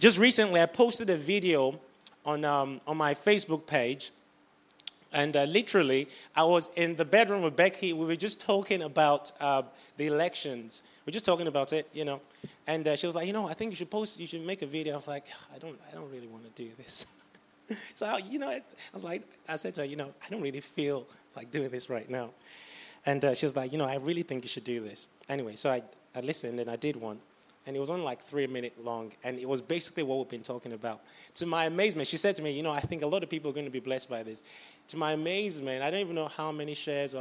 just recently, I posted a video on, um, on my Facebook page. And uh, literally, I was in the bedroom with Becky. We were just talking about uh, the elections. We are just talking about it, you know. And uh, she was like, you know, I think you should post, you should make a video. I was like, I don't, I don't really want to do this. so, I, you know, I was like, I said to her, you know, I don't really feel like doing this right now. And uh, she was like, you know, I really think you should do this. Anyway, so I, I listened and I did one. And it was only like three minutes long. And it was basically what we've been talking about. To my amazement, she said to me, you know, I think a lot of people are going to be blessed by this. To my amazement, I don't even know how many shares.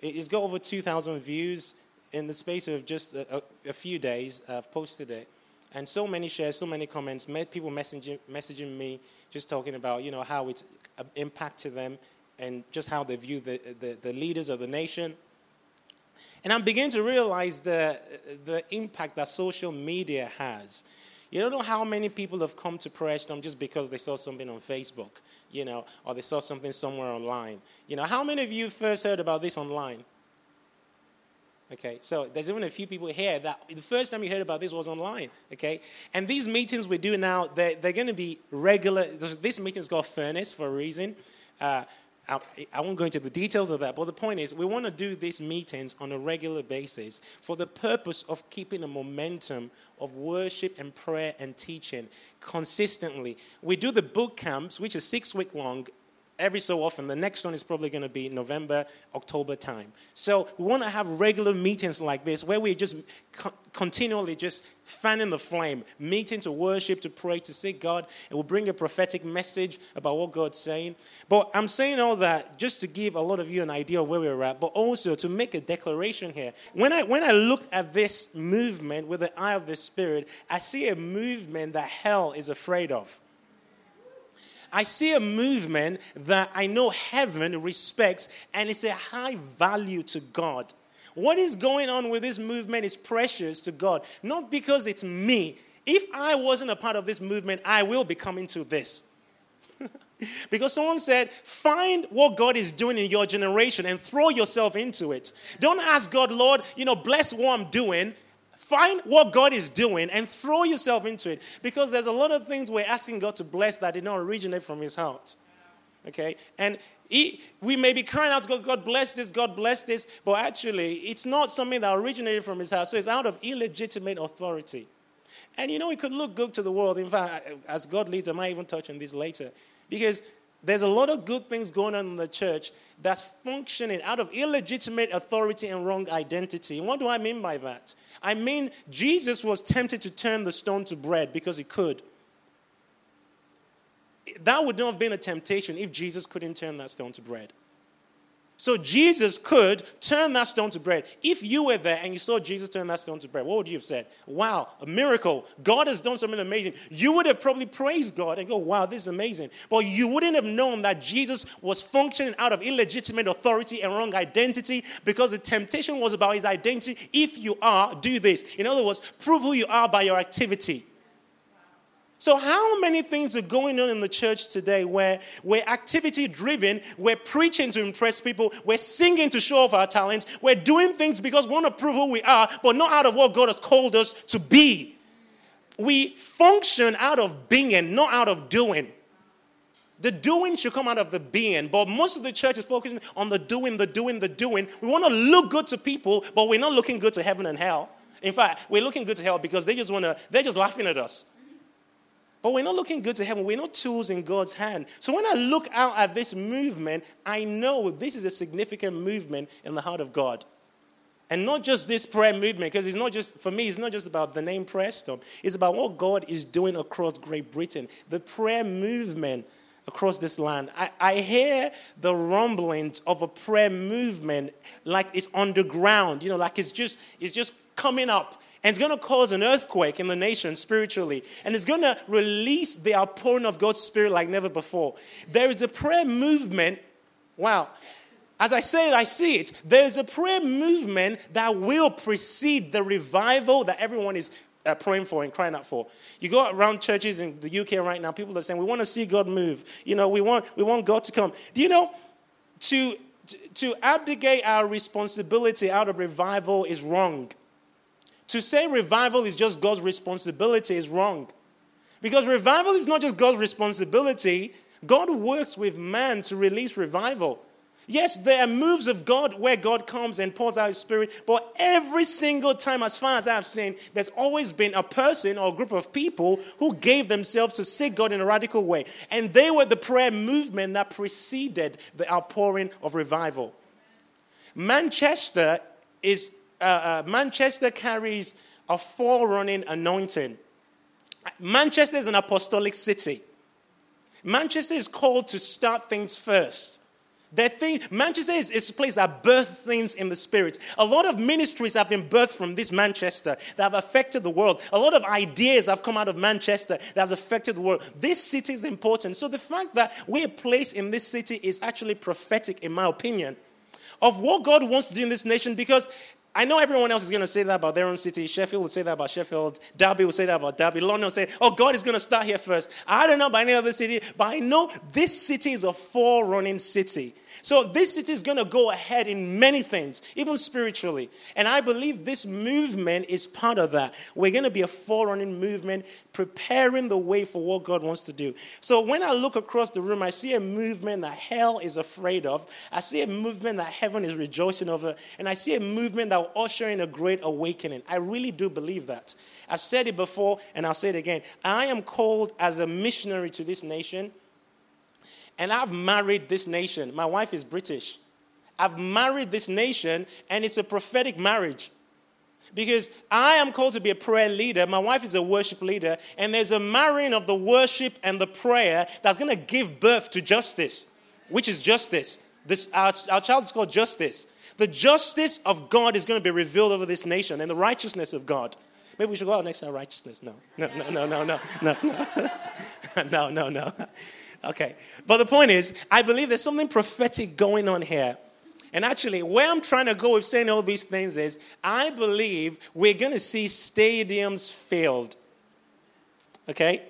It's got over 2,000 views in the space of just a, a, a few days. I've posted it and so many shares, so many comments, people messaging, messaging me, just talking about you know how it's uh, impacted them and just how they view the, the, the leaders of the nation. And I'm beginning to realize the, the impact that social media has. You don't know how many people have come to Prayer Storm just because they saw something on Facebook, you know, or they saw something somewhere online. You know, how many of you first heard about this online? Okay, so there's even a few people here that the first time you heard about this was online. Okay, and these meetings we do now, they're, they're going to be regular. This meeting's got furnace for a reason. Uh, I, I won't go into the details of that, but the point is, we want to do these meetings on a regular basis for the purpose of keeping a momentum of worship and prayer and teaching consistently. We do the boot camps, which is six week long, every so often. The next one is probably going to be November, October time. So we want to have regular meetings like this where we just co- continually just fanning the flame, meeting to worship, to pray, to seek God. It will bring a prophetic message about what God's saying. But I'm saying all that just to give a lot of you an idea of where we're at, but also to make a declaration here. When I, when I look at this movement with the eye of the Spirit, I see a movement that hell is afraid of. I see a movement that I know heaven respects and it's a high value to God. What is going on with this movement is precious to God, not because it's me. If I wasn't a part of this movement, I will be coming to this. because someone said, find what God is doing in your generation and throw yourself into it. Don't ask God, Lord, you know, bless what I'm doing. Find what God is doing and throw yourself into it because there's a lot of things we're asking God to bless that did not originate from His heart. Okay? And he, we may be crying out to God, God bless this, God bless this, but actually, it's not something that originated from His heart. So it's out of illegitimate authority. And you know, it could look good to the world. In fact, as God leads, I might even touch on this later. Because there's a lot of good things going on in the church that's functioning out of illegitimate authority and wrong identity. And what do I mean by that? I mean, Jesus was tempted to turn the stone to bread because he could. That would not have been a temptation if Jesus couldn't turn that stone to bread. So Jesus could turn that stone to bread. If you were there and you saw Jesus turn that stone to bread, what would you have said? Wow, a miracle. God has done something amazing. You would have probably praised God and go, wow, this is amazing. But you wouldn't have known that Jesus was functioning out of illegitimate authority and wrong identity because the temptation was about his identity. If you are, do this. In other words, prove who you are by your activity. So, how many things are going on in the church today where we're activity driven, we're preaching to impress people, we're singing to show off our talents, we're doing things because we want to prove who we are, but not out of what God has called us to be? We function out of being, and not out of doing. The doing should come out of the being, but most of the church is focusing on the doing, the doing, the doing. We want to look good to people, but we're not looking good to heaven and hell. In fact, we're looking good to hell because they just want to, they're just laughing at us. But we're not looking good to heaven. We're not tools in God's hand. So when I look out at this movement, I know this is a significant movement in the heart of God. And not just this prayer movement, because it's not just, for me, it's not just about the name Prayer Storm. It's about what God is doing across Great Britain. The prayer movement across this land. I, I hear the rumblings of a prayer movement like it's underground, you know, like it's just, it's just coming up and it's going to cause an earthquake in the nation spiritually. And it's going to release the outpouring of God's Spirit like never before. There is a prayer movement. Wow. As I say it, I see it. There's a prayer movement that will precede the revival that everyone is uh, praying for and crying out for. You go around churches in the UK right now, people are saying, We want to see God move. You know, we want, we want God to come. Do you know, to, to abdicate our responsibility out of revival is wrong. To say revival is just God's responsibility is wrong. Because revival is not just God's responsibility, God works with man to release revival. Yes, there are moves of God where God comes and pours out His Spirit, but every single time, as far as I've seen, there's always been a person or a group of people who gave themselves to seek God in a radical way. And they were the prayer movement that preceded the outpouring of revival. Manchester is uh, uh, Manchester carries a forerunning anointing. Manchester is an apostolic city. Manchester is called to start things first. That thing, Manchester is, is a place that births things in the spirit. A lot of ministries have been birthed from this Manchester that have affected the world. A lot of ideas have come out of Manchester that has affected the world. This city is important. So the fact that we're placed in this city is actually prophetic, in my opinion, of what God wants to do in this nation because I know everyone else is going to say that about their own city. Sheffield will say that about Sheffield. Derby will say that about Derby. London will say, oh, God is going to start here first. I don't know about any other city, but I know this city is a forerunning city. So this city is going to go ahead in many things, even spiritually. And I believe this movement is part of that. We're going to be a forerunning movement, preparing the way for what God wants to do. So when I look across the room, I see a movement that hell is afraid of. I see a movement that heaven is rejoicing over. And I see a movement that will usher in a great awakening. I really do believe that. I've said it before, and I'll say it again. I am called as a missionary to this nation and I've married this nation. My wife is British. I've married this nation, and it's a prophetic marriage. Because I am called to be a prayer leader, my wife is a worship leader, and there's a marrying of the worship and the prayer that's going to give birth to justice, which is justice. This, our, our child is called justice. The justice of God is going to be revealed over this nation and the righteousness of God. Maybe we should go out next to righteousness. No, no, no, no, no, no, no, no, no, no, no. Okay. But the point is, I believe there's something prophetic going on here. And actually, where I'm trying to go with saying all these things is, I believe we're going to see stadiums filled. Okay?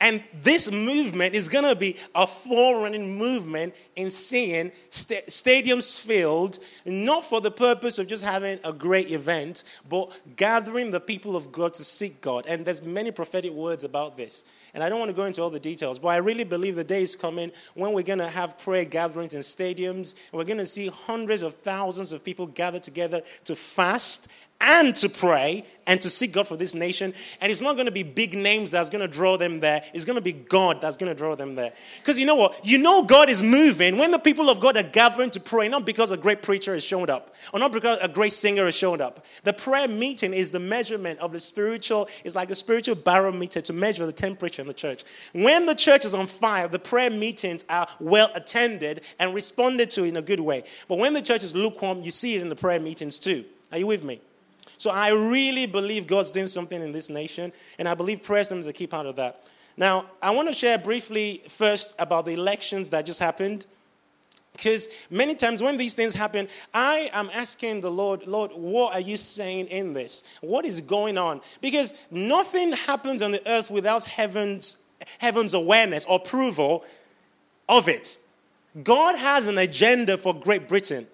And this movement is going to be a forerunning movement in seeing st- stadiums filled, not for the purpose of just having a great event, but gathering the people of God to seek God. And there's many prophetic words about this. And I don't want to go into all the details, but I really believe the day is coming when we're going to have prayer gatherings in stadiums, and we're going to see hundreds of thousands of people gather together to fast and to pray and to seek God for this nation. And it's not going to be big names that's going to draw them there. It's going to be God that's going to draw them there. Because you know what? You know God is moving when the people of God are gathering to pray, not because a great preacher has shown up or not because a great singer has shown up. The prayer meeting is the measurement of the spiritual, it's like a spiritual barometer to measure the temperature in the church. When the church is on fire, the prayer meetings are well attended and responded to in a good way. But when the church is lukewarm, you see it in the prayer meetings too. Are you with me? So I really believe God's doing something in this nation, and I believe Prayer Storm is the key part of that. Now, I want to share briefly first about the elections that just happened. Because many times when these things happen, I am asking the Lord, Lord, what are you saying in this? What is going on? Because nothing happens on the earth without heaven's, heaven's awareness or approval of it. God has an agenda for Great Britain.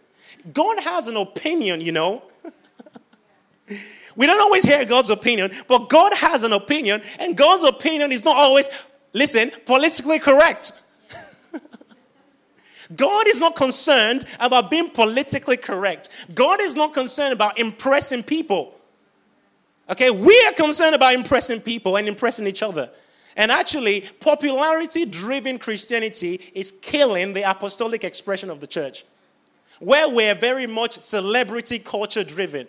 God has an opinion, you know. We don't always hear God's opinion, but God has an opinion, and God's opinion is not always, listen, politically correct. God is not concerned about being politically correct. God is not concerned about impressing people. Okay, we are concerned about impressing people and impressing each other. And actually, popularity driven Christianity is killing the apostolic expression of the church, where we're very much celebrity culture driven.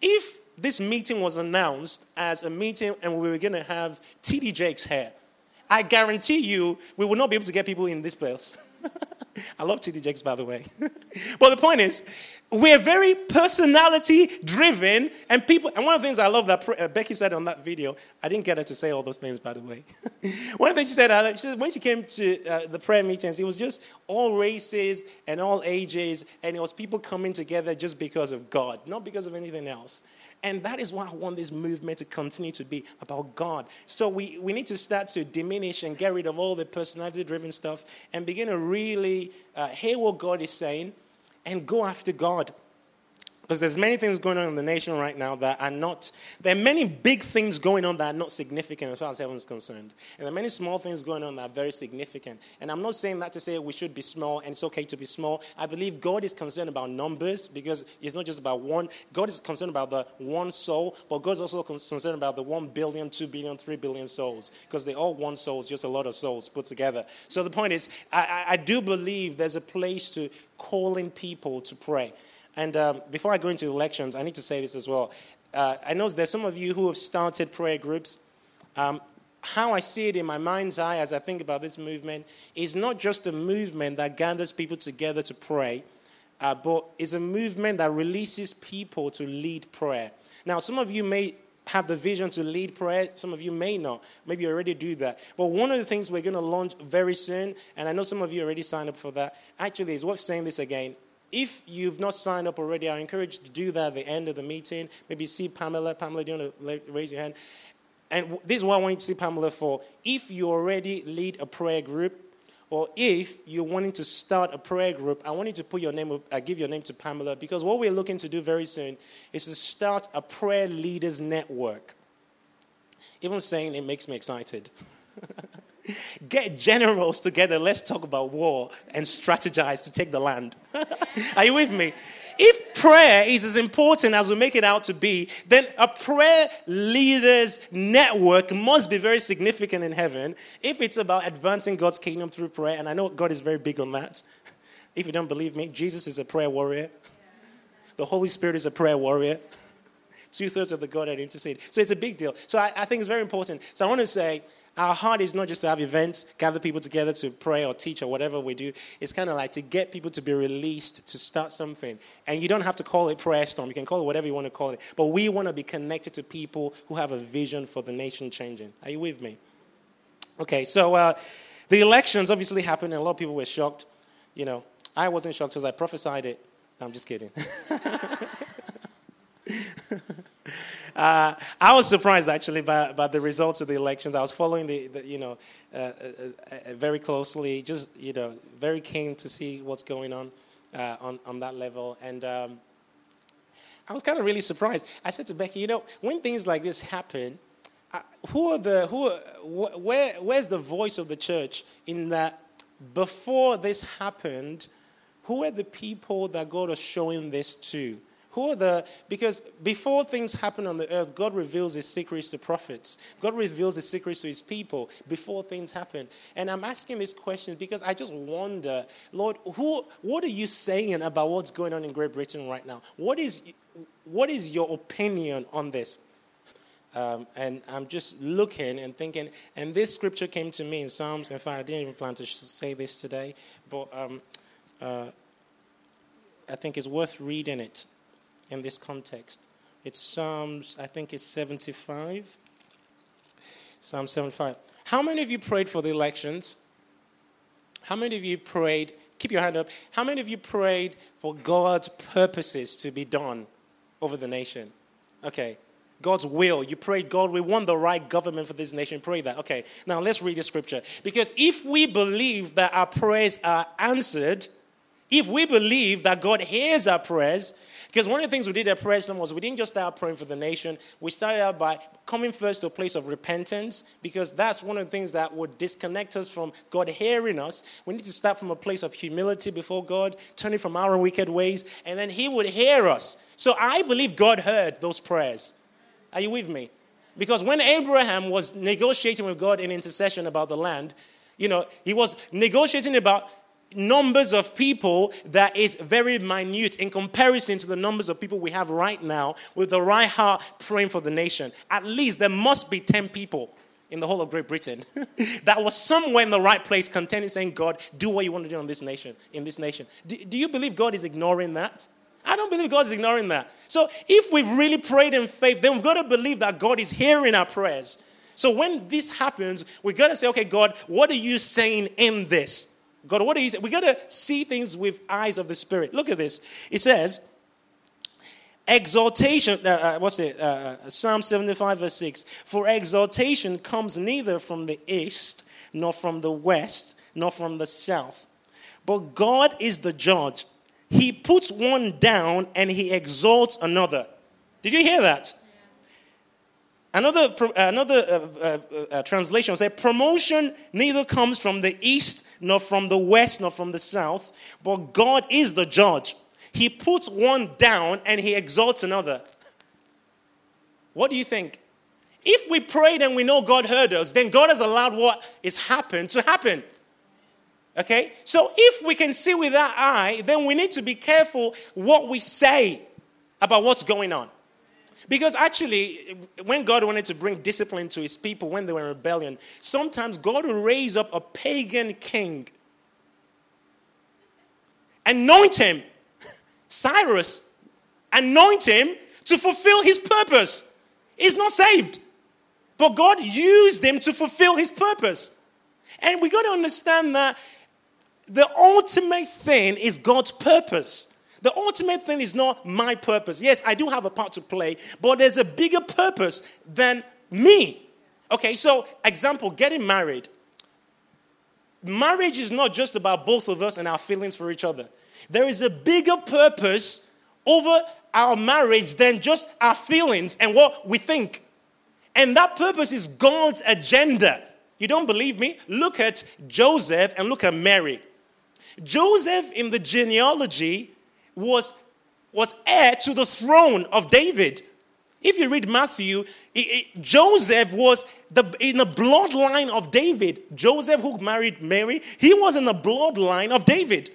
If this meeting was announced as a meeting and we were going to have TD Jakes here, I guarantee you we will not be able to get people in this place. I love TD Jakes, by the way. but the point is, we're very personality driven, and people. And one of the things I love that uh, Becky said on that video, I didn't get her to say all those things, by the way. one of the things she said, she said when she came to uh, the prayer meetings, it was just all races and all ages, and it was people coming together just because of God, not because of anything else. And that is why I want this movement to continue to be about God. So we, we need to start to diminish and get rid of all the personality driven stuff and begin to really uh, hear what God is saying and go after God. Because there's many things going on in the nation right now that are not there are many big things going on that are not significant as far as heaven is concerned. And there are many small things going on that are very significant. And i'm not saying that to say we should be small and it's okay to be small. I believe god is concerned about numbers because it's not just about one god is concerned about the one soul but god's also concerned about the 1 billion 2 billion 3 billion souls because they're all one soul just a lot of souls put together. So the point is I, I do believe there's a place to calling people to pray and um, before I go into the elections, I need to say this as well. Uh, I know there's some of you who have started prayer groups. Um, how I see it in my mind's eye as I think about this movement is not just a movement that gathers people together to pray, uh, but is a movement that releases people to lead prayer. Now, some of you may have the vision to lead prayer. Some of you may not. Maybe you already do that. But one of the things we're going to launch very soon, and I know some of you already signed up for that, actually, is worth saying this again. If you've not signed up already, I encourage you to do that at the end of the meeting. Maybe see Pamela. Pamela, do you want to raise your hand? And this is what I want you to see Pamela for. If you already lead a prayer group, or if you're wanting to start a prayer group, I want you to put your name, uh, give your name to Pamela, because what we're looking to do very soon is to start a prayer leaders network. Even saying it makes me excited. Get generals together. Let's talk about war and strategize to take the land. Are you with me? If prayer is as important as we make it out to be, then a prayer leaders network must be very significant in heaven if it's about advancing God's kingdom through prayer. And I know God is very big on that. If you don't believe me, Jesus is a prayer warrior. The Holy Spirit is a prayer warrior. Two thirds of the Godhead intercede. So it's a big deal. So I, I think it's very important. So I want to say, our heart is not just to have events, gather people together to pray or teach or whatever we do. It's kind of like to get people to be released to start something. And you don't have to call it prayer storm. You can call it whatever you want to call it. But we want to be connected to people who have a vision for the nation changing. Are you with me? Okay, so uh, the elections obviously happened, and a lot of people were shocked. You know, I wasn't shocked because I prophesied it. I'm just kidding. Uh, I was surprised actually by, by the results of the elections. I was following the, the you know, uh, uh, uh very closely, just you know, very keen to see what's going on uh, on on that level, and. Um, I was kind of really surprised. I said to Becky, you know, when things like this happen, uh, who are the who? Are, wh- where where's the voice of the church in that? Before this happened, who are the people that God was showing this to? Who are the, because before things happen on the earth, God reveals his secrets to prophets. God reveals his secrets to his people before things happen. And I'm asking these questions because I just wonder, Lord, who, what are you saying about what's going on in Great Britain right now? What is, what is your opinion on this? Um, and I'm just looking and thinking, and this scripture came to me in Psalms. In fact, I didn't even plan to say this today, but um, uh, I think it's worth reading it in this context. It's Psalms, I think it's 75. Psalm 75. How many of you prayed for the elections? How many of you prayed? Keep your hand up. How many of you prayed for God's purposes to be done over the nation? Okay. God's will. You prayed, God, we want the right government for this nation. Pray that. Okay. Now let's read the scripture. Because if we believe that our prayers are answered, if we believe that God hears our prayers, because one of the things we did at Prayer Storm was we didn't just start praying for the nation. We started out by coming first to a place of repentance, because that's one of the things that would disconnect us from God hearing us. We need to start from a place of humility before God, turning from our wicked ways, and then He would hear us. So I believe God heard those prayers. Are you with me? Because when Abraham was negotiating with God in intercession about the land, you know, he was negotiating about numbers of people that is very minute in comparison to the numbers of people we have right now with the right heart praying for the nation. At least there must be 10 people in the whole of Great Britain that was somewhere in the right place contending saying, God, do what you want to do on this nation, in this nation. Do, do you believe God is ignoring that? I don't believe God is ignoring that. So if we've really prayed in faith, then we've got to believe that God is hearing our prayers. So when this happens, we've got to say, okay, God, what are you saying in this? God, what is it? We got to see things with eyes of the Spirit. Look at this. It says, exaltation, uh, uh, what's it? Uh, uh Psalm 75, verse 6. For exaltation comes neither from the east, nor from the west, nor from the south. But God is the judge. He puts one down and he exalts another. Did you hear that? Another, another uh, uh, uh, translation says, Promotion neither comes from the east, nor from the west, nor from the south, but God is the judge. He puts one down and he exalts another. What do you think? If we prayed and we know God heard us, then God has allowed what is happened to happen. Okay? So if we can see with that eye, then we need to be careful what we say about what's going on. Because actually, when God wanted to bring discipline to his people when they were in rebellion, sometimes God would raise up a pagan king, anoint him, Cyrus, anoint him to fulfill his purpose. He's not saved. But God used him to fulfill his purpose. And we got to understand that the ultimate thing is God's purpose. The ultimate thing is not my purpose. Yes, I do have a part to play, but there's a bigger purpose than me. Okay, so example, getting married. Marriage is not just about both of us and our feelings for each other. There is a bigger purpose over our marriage than just our feelings and what we think. And that purpose is God's agenda. You don't believe me? Look at Joseph and look at Mary. Joseph in the genealogy was, was heir to the throne of David. If you read Matthew, it, it, Joseph was the, in the bloodline of David. Joseph, who married Mary, he was in the bloodline of David.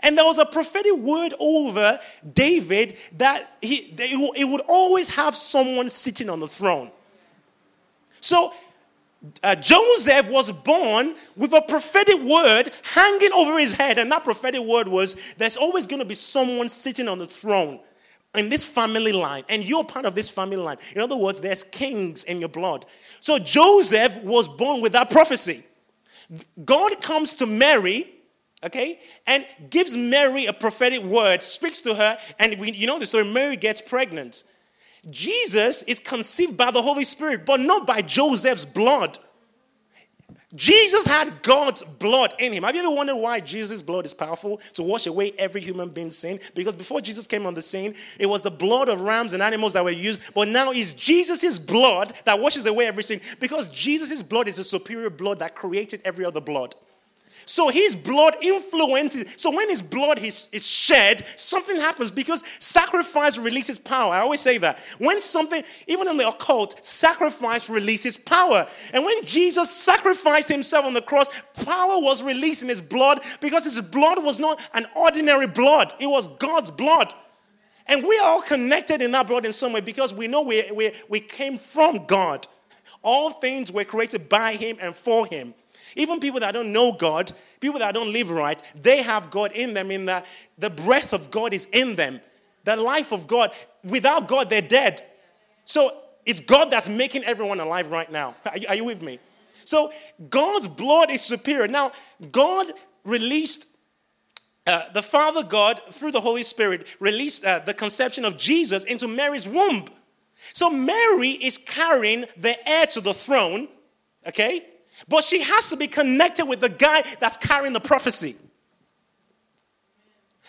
And there was a prophetic word over David that he, it would always have someone sitting on the throne. So uh, Joseph was born with a prophetic word hanging over his head, and that prophetic word was there's always going to be someone sitting on the throne in this family line, and you're part of this family line. In other words, there's kings in your blood. So Joseph was born with that prophecy. God comes to Mary, okay, and gives Mary a prophetic word, speaks to her, and we, you know the story Mary gets pregnant. Jesus is conceived by the Holy Spirit, but not by Joseph's blood. Jesus had God's blood in him. Have you ever wondered why Jesus' blood is powerful to wash away every human being's sin? Because before Jesus came on the scene, it was the blood of rams and animals that were used, but now it's Jesus' blood that washes away every sin because Jesus' blood is the superior blood that created every other blood. So his blood influences. So when his blood is, is shed, something happens because sacrifice releases power. I always say that. When something, even in the occult, sacrifice releases power. And when Jesus sacrificed himself on the cross, power was released in his blood because his blood was not an ordinary blood, it was God's blood. And we are all connected in that blood in some way because we know we, we, we came from God. All things were created by Him and for Him. Even people that don't know God, people that don't live right, they have God in them, in that the breath of God is in them. The life of God. Without God, they're dead. So it's God that's making everyone alive right now. Are you, are you with me? So God's blood is superior. Now, God released uh, the Father God, through the Holy Spirit, released uh, the conception of Jesus into Mary's womb. So Mary is carrying the heir to the throne, okay? But she has to be connected with the guy that's carrying the prophecy.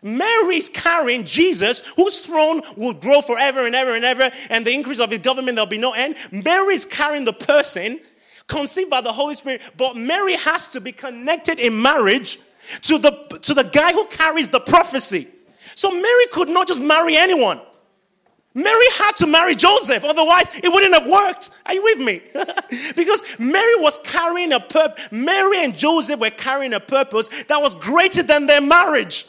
Mary's carrying Jesus, whose throne will grow forever and ever and ever, and the increase of his government, there'll be no end. Mary's carrying the person conceived by the Holy Spirit, but Mary has to be connected in marriage to the, to the guy who carries the prophecy. So Mary could not just marry anyone. Mary had to marry Joseph, otherwise it wouldn't have worked. Are you with me? because Mary was carrying a purpose. Mary and Joseph were carrying a purpose that was greater than their marriage.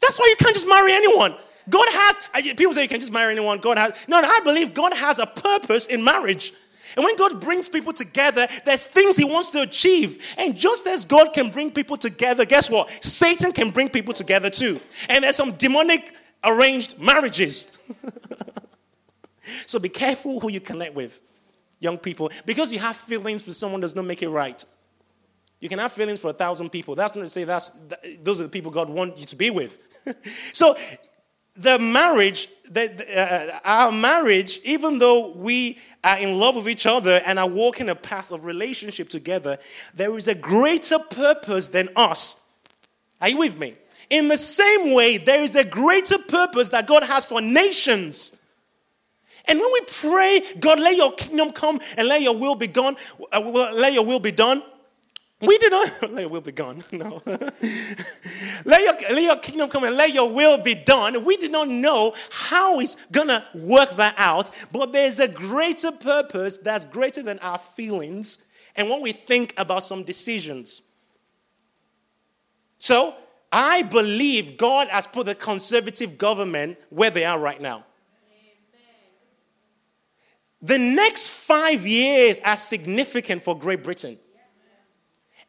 That's why you can't just marry anyone. God has, uh, people say you can just marry anyone. God has, no, no, I believe God has a purpose in marriage. And when God brings people together, there's things He wants to achieve. And just as God can bring people together, guess what? Satan can bring people together too. And there's some demonic arranged marriages. so be careful who you connect with, young people, because you have feelings for someone does not make it right. You can have feelings for a thousand people. That's not to say that's those are the people God wants you to be with. so the marriage, the, uh, our marriage, even though we are in love with each other and are walking a path of relationship together, there is a greater purpose than us. Are you with me? In the same way, there is a greater purpose that God has for nations. And when we pray, God, let your kingdom come and let your will be done, uh, let your will be done. We did not let your will be gone. No. let, your, let your kingdom come and let your will be done. We did not know how it's gonna work that out, but there's a greater purpose that's greater than our feelings and when we think about some decisions. So I believe God has put the conservative government where they are right now. The next five years are significant for Great Britain.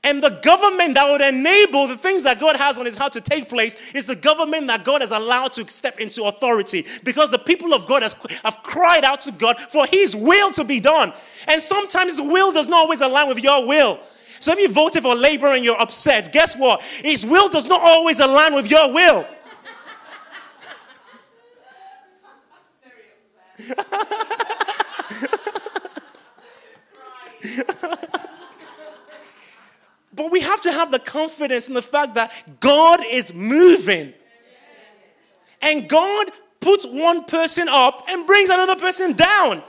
And the government that would enable the things that God has on his heart to take place is the government that God has allowed to step into authority because the people of God has, have cried out to God for his will to be done. And sometimes his will does not always align with your will. So if you voted for Labour and you're upset, guess what? His will does not always align with your will. But we have to have the confidence in the fact that God is moving. And God puts one person up and brings another person down.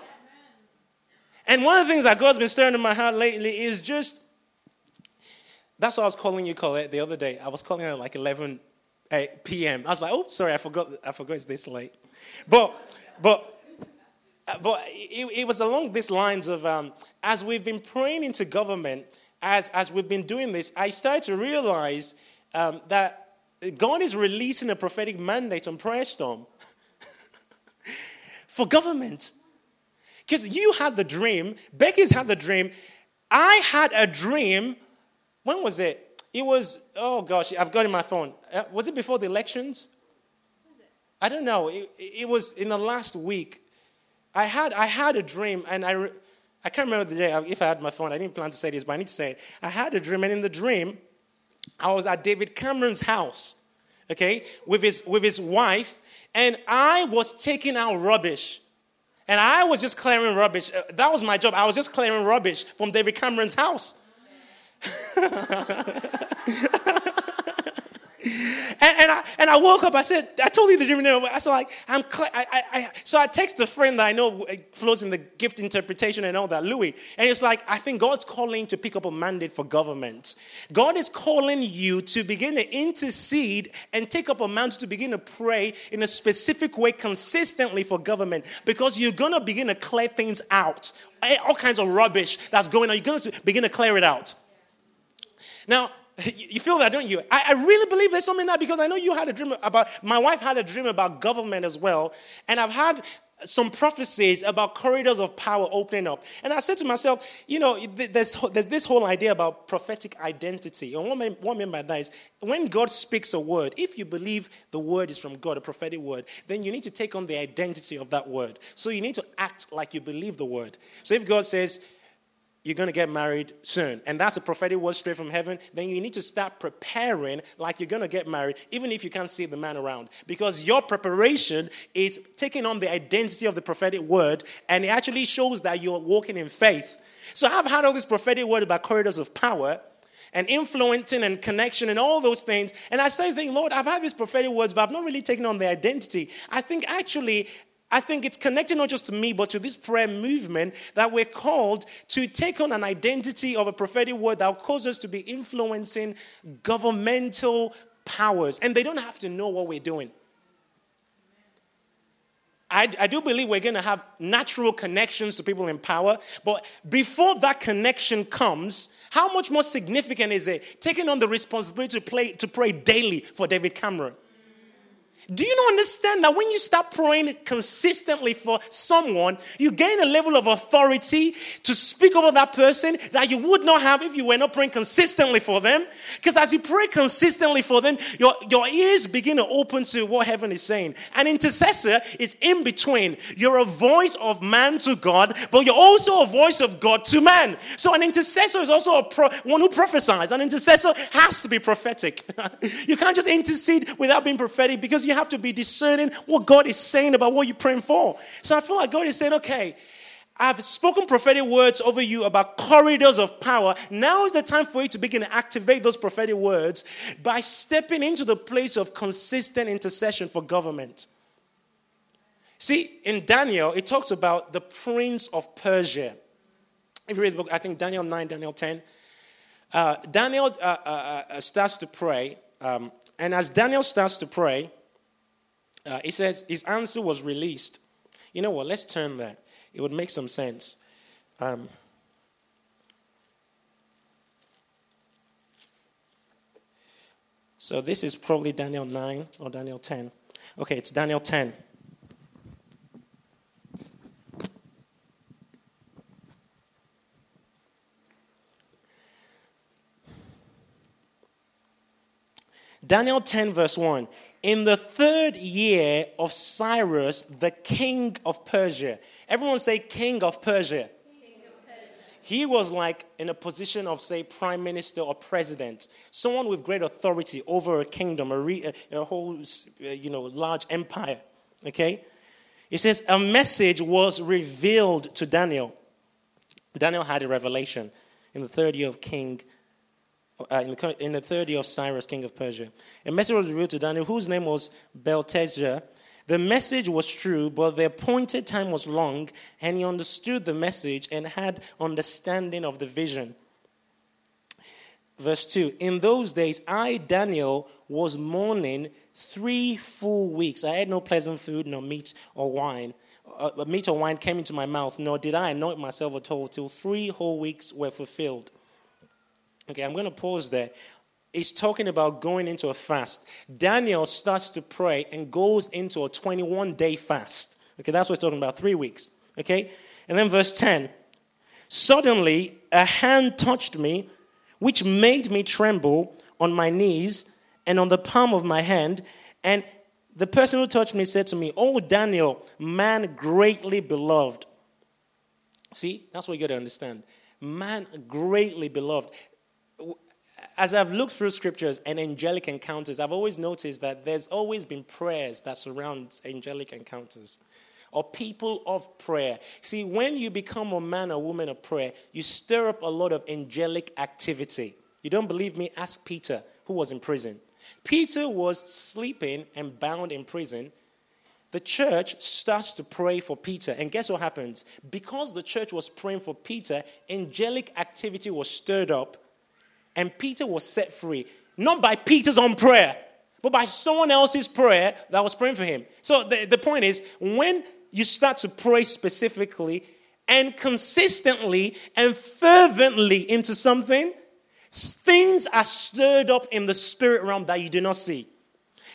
And one of the things that God's been stirring in my heart lately is just that's what I was calling you, Colette, the other day. I was calling her like 11 eh, p.m. I was like, oh, sorry, I forgot, I forgot it's this late. But, but, but it, it was along these lines of um, as we've been praying into government, as, as we've been doing this, I started to realize um, that God is releasing a prophetic mandate on Prayer Storm for government. Because you had the dream, Becky's had the dream, I had a dream. When was it? It was, oh gosh, I've got it in my phone. Uh, was it before the elections? I don't know. It, it, was in the last week. I had, I had a dream, and I, I can't remember the day, if I had my phone, I didn't plan to say this, but I need to say it. I had a dream, and in the dream, I was at David Cameron's house, okay, with his, with his wife, and I was taking out rubbish. And I was just clearing rubbish. Uh, that was my job. I was just clearing rubbish from David Cameron's house. And, and, I, and I woke up, I said, I told you the dream. I said, like, I'm, cl- I, I, I, so I text a friend that I know uh, flows in the gift interpretation and all that, Louis. And it's like, I think God's calling to pick up a mandate for government. God is calling you to begin to intercede and take up a mandate to begin to pray in a specific way consistently for government because you're going to begin to clear things out. Eh, all kinds of rubbish that's going on, you're going to begin to clear it out. Now, you feel that, don't you? I, I, really believe there's something in that because I know you had a dream about, my wife had a dream about government as well. And I've had some prophecies about corridors of power opening up. And I said to myself, you know, there's, there's this whole idea about prophetic identity. And what I, what I mean by that is when God speaks a word, if you believe the word is from God, a prophetic word, then you need to take on the identity of that word. So you need to act like you believe the word. So if God says, you're going to get married soon. And that's a prophetic word straight from heaven. Then you need to start preparing like you're going to get married, even if you can't see the man around. Because your preparation is taking on the identity of the prophetic word, and it actually shows that you're walking in faith. So I've had all this prophetic word about corridors of power and influencing and connection and all those things. And I started thinking, Lord, I've had these prophetic words, but I've not really taken on the identity. I think actually I think it's connected not just to me, but to this prayer movement that we're called to take on an identity of a prophetic word that will cause us to be influencing governmental powers. And they don't have to know what we're doing. I, I do believe we're going to have natural connections to people in power, but before that connection comes, how much more significant is it taking on the responsibility to, play, to pray daily for David Cameron? Do you not understand that when you start praying consistently for someone, you gain a level of authority to speak over that person that you would not have if you were not praying consistently for them? Because as you pray consistently for them, your, your ears begin to open to what heaven is saying. An intercessor is in between. You're a voice of man to God, but you're also a voice of God to man. So an intercessor is also a pro, one who prophesies. An intercessor has to be prophetic. you can't just intercede without being prophetic because you have to be discerning what God is saying about what you're praying for. So I feel like God is saying, okay, I've spoken prophetic words over you about corridors of power. Now is the time for you to begin to activate those prophetic words by stepping into the place of consistent intercession for government. See, in Daniel, it talks about the prince of Persia. If you read the book, I think Daniel 9, Daniel 10, uh, Daniel uh, uh, uh starts to pray. Um, and as Daniel starts to pray, uh, he says his answer was released. You know what? Let's turn there it would make some sense. Um, so this is probably Daniel 9 or Daniel 10. Okay, it's Daniel 10. Daniel 10, verse 1. In the third year of Cyrus, the king of Persia. Everyone say, king of Persia. He was like in a position of, say, prime minister or president, someone with great authority over a kingdom, a, re, a, a whole, uh, you know, large empire. Okay? It says, a message was revealed to Daniel. Daniel had a revelation in the third year of King uh, in, the, in the third year of Cyrus, king of Persia. A message was revealed to Daniel, whose name was Belteshazzar. The message was true, but the appointed time was long, and he understood the message and had understanding of the vision. Verse 2 In those days, I, Daniel, was mourning three full weeks. I had no pleasant food, nor meat or wine. Uh, meat or wine came into my mouth, nor did I anoint myself at all, till three whole weeks were fulfilled. Okay, I'm going to pause there. He's talking about going into a fast. Daniel starts to pray and goes into a 21 day fast. Okay, that's what he's talking about, three weeks. Okay, and then verse 10 Suddenly, a hand touched me, which made me tremble on my knees and on the palm of my hand. And the person who touched me said to me, Oh, Daniel, man greatly beloved. See, that's what you got to understand. Man greatly beloved as I've looked through scriptures and angelic encounters, I've always noticed that there's always been prayers that surround angelic encounters or people of prayer. See, when you become a man or woman of prayer, you stir up a lot of angelic activity. You don't believe me? Ask Peter, who was in prison. Peter was sleeping and bound in prison. The church starts to pray for Peter. And guess what happens? Because the church was praying for Peter, angelic activity was stirred up and Peter was set free, not by Peter's own prayer, but by someone else's prayer that was praying for him. So the, the point is, when you start to pray specifically and consistently and fervently into something, things are stirred up in the spirit realm that you do not see.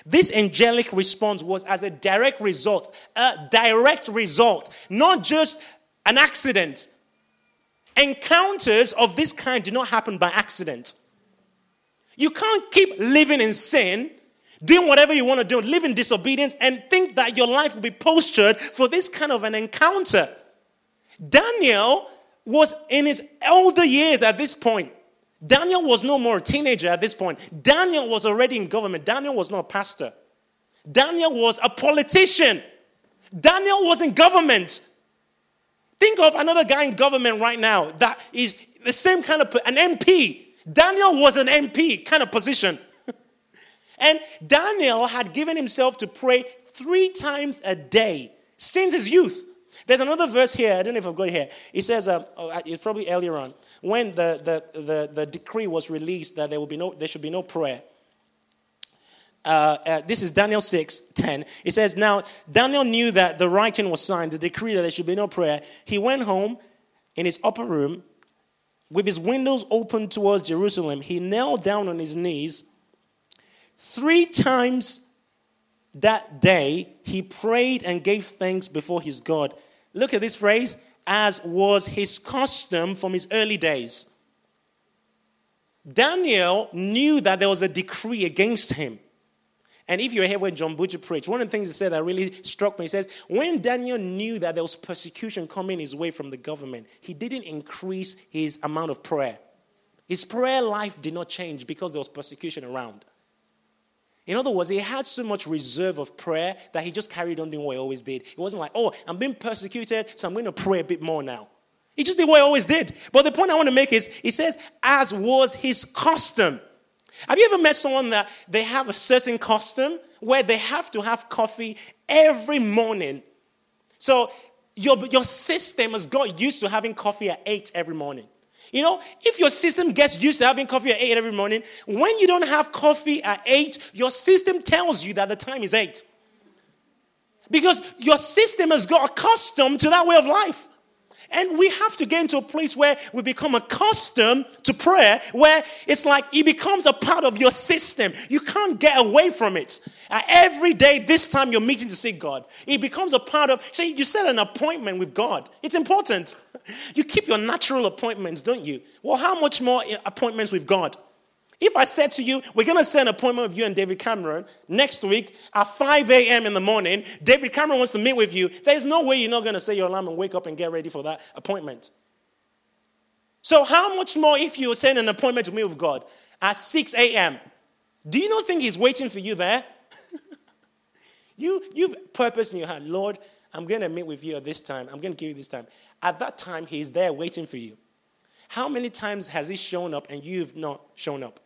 This angelic response was as a direct result, a direct result, not just an accident, Encounters of this kind do not happen by accident. You can't keep living in sin, doing whatever you want to do, live in disobedience, and think that your life will be postured for this kind of an encounter. Daniel was in his elder years at this point. Daniel was no more a teenager at this point. Daniel was already in government. Daniel was not a pastor. Daniel was a politician. Daniel was in government. Think of another guy in government right now that is the same kind of an MP. Daniel was an MP kind of position. and Daniel had given himself to pray three times a day since his youth. There's another verse here. I don't know if I've got it here. It says, uh, oh, it's probably earlier on, when the, the, the, the decree was released that there, will be no, there should be no prayer uh, uh, this is Daniel 6 10. It says, Now Daniel knew that the writing was signed, the decree that there should be no prayer. He went home in his upper room with his windows open towards Jerusalem. He knelt down on his knees. Three times that day, he prayed and gave thanks before his God. Look at this phrase as was his custom from his early days. Daniel knew that there was a decree against him. And if you're here when John Butcher preached, one of the things he said that really struck me, he says, when Daniel knew that there was persecution coming his way from the government, he didn't increase his amount of prayer. His prayer life did not change because there was persecution around. In other words, he had so much reserve of prayer that he just carried on doing what he always did. It wasn't like, oh, I'm being persecuted, so I'm going to pray a bit more now. He just did what he always did. But the point I want to make is, he says, as was his custom. Have you ever met someone that they have a certain custom where they have to have coffee every morning? So your, your system has got used to having coffee at 8 every morning. You know, if your system gets used to having coffee at 8 every morning, when you don't have coffee at 8, your system tells you that the time is 8. Because your system has got accustomed to that way of life. And we have to get into a place where we become accustomed to prayer, where it's like it becomes a part of your system. You can't get away from it. Uh, every day, this time you're meeting to see God. It becomes a part of, see, you set an appointment with God. It's important. You keep your natural appointments, don't you? Well, how much more appointments with God? If I said to you, we're going to set an appointment with you and David Cameron next week at 5 a.m. in the morning, David Cameron wants to meet with you, there's no way you're not going to set your alarm and wake up and get ready for that appointment. So, how much more if you send an appointment to meet with God at 6 a.m.? Do you not think He's waiting for you there? you, you've purpose in your heart, Lord, I'm going to meet with you at this time. I'm going to give you this time. At that time, He's there waiting for you. How many times has He shown up and you've not shown up?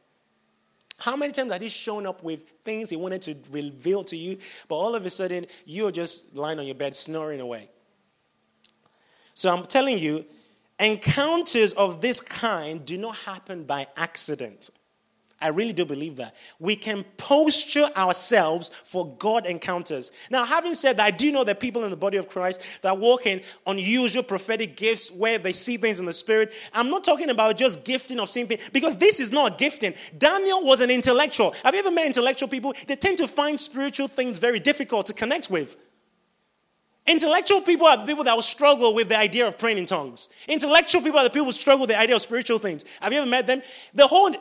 How many times had he shown up with things he wanted to reveal to you, but all of a sudden you're just lying on your bed snoring away? So I'm telling you, encounters of this kind do not happen by accident. I really do believe that. We can posture ourselves for God encounters. Now, having said that, I do know that people in the body of Christ that walk in unusual prophetic gifts where they see things in the spirit. I'm not talking about just gifting of seeing things, because this is not gifting. Daniel was an intellectual. Have you ever met intellectual people? They tend to find spiritual things very difficult to connect with. Intellectual people are people that will struggle with the idea of praying in tongues. Intellectual people are the people who struggle with the idea of spiritual things. Have you ever met them? The whole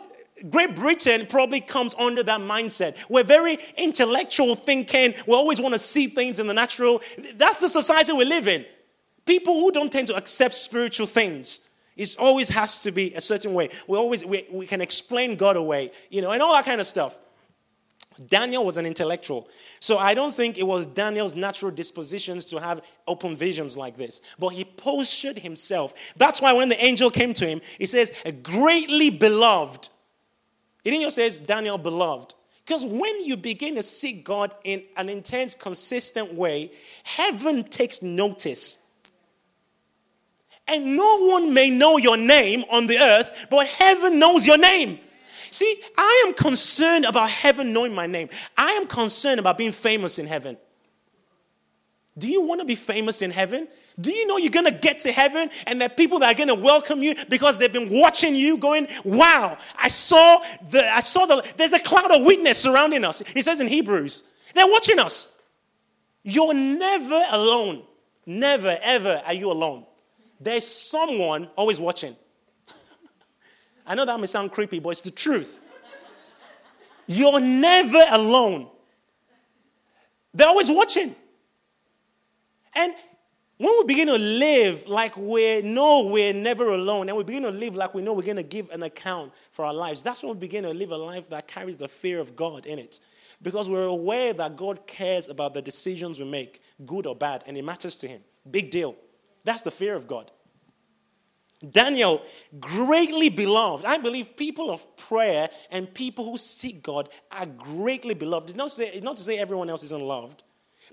Great Britain probably comes under that mindset. We're very intellectual thinking. We always want to see things in the natural. That's the society we live in. People who don't tend to accept spiritual things. It always has to be a certain way. We always we, we can explain God away, you know, and all that kind of stuff. Daniel was an intellectual. So I don't think it was Daniel's natural dispositions to have open visions like this. But he postured himself. That's why when the angel came to him, he says, greatly beloved. It didn't just say Daniel beloved. Because when you begin to seek God in an intense, consistent way, heaven takes notice. And no one may know your name on the earth, but heaven knows your name. See, I am concerned about heaven knowing my name. I am concerned about being famous in heaven. Do you want to be famous in heaven? Do you know you're going to get to heaven and are people that are going to welcome you because they've been watching you going, wow, I saw the, I saw the, there's a cloud of witness surrounding us. It says in Hebrews, they're watching us. You're never alone. Never, ever are you alone. There's someone always watching. I know that may sound creepy, but it's the truth. You're never alone. They're always watching. And when we begin to live like we know we're never alone, and we begin to live like we know we're going to give an account for our lives, that's when we begin to live a life that carries the fear of God in it. Because we're aware that God cares about the decisions we make, good or bad, and it matters to Him. Big deal. That's the fear of God. Daniel, greatly beloved. I believe people of prayer and people who seek God are greatly beloved. It's not to say, not to say everyone else isn't loved,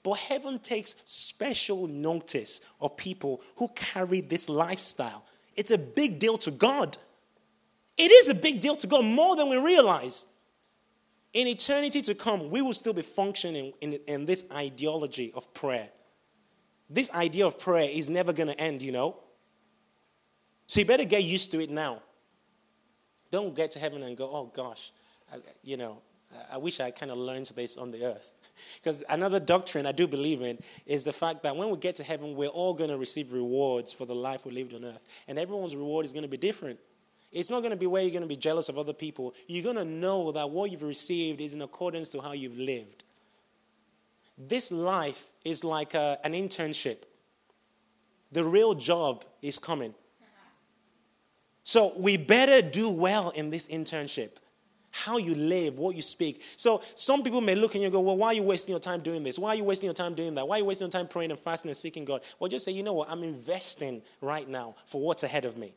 but heaven takes special notice of people who carry this lifestyle. It's a big deal to God. It is a big deal to God, more than we realize. In eternity to come, we will still be functioning in, in this ideology of prayer. This idea of prayer is never going to end, you know. So you better get used to it now. Don't get to heaven and go, oh gosh, I, you know, I wish I kind of learned this on the earth. Because another doctrine I do believe in is the fact that when we get to heaven, we're all going to receive rewards for the life we lived on earth. And everyone's reward is going to be different. It's not going to be where you're going to be jealous of other people. You're going to know that what you've received is in accordance to how you've lived. This life is like a, an internship. The real job is coming. So we better do well in this internship. How you live, what you speak. So some people may look and you go, Well, why are you wasting your time doing this? Why are you wasting your time doing that? Why are you wasting your time praying and fasting and seeking God? Well, just say, You know what? I'm investing right now for what's ahead of me.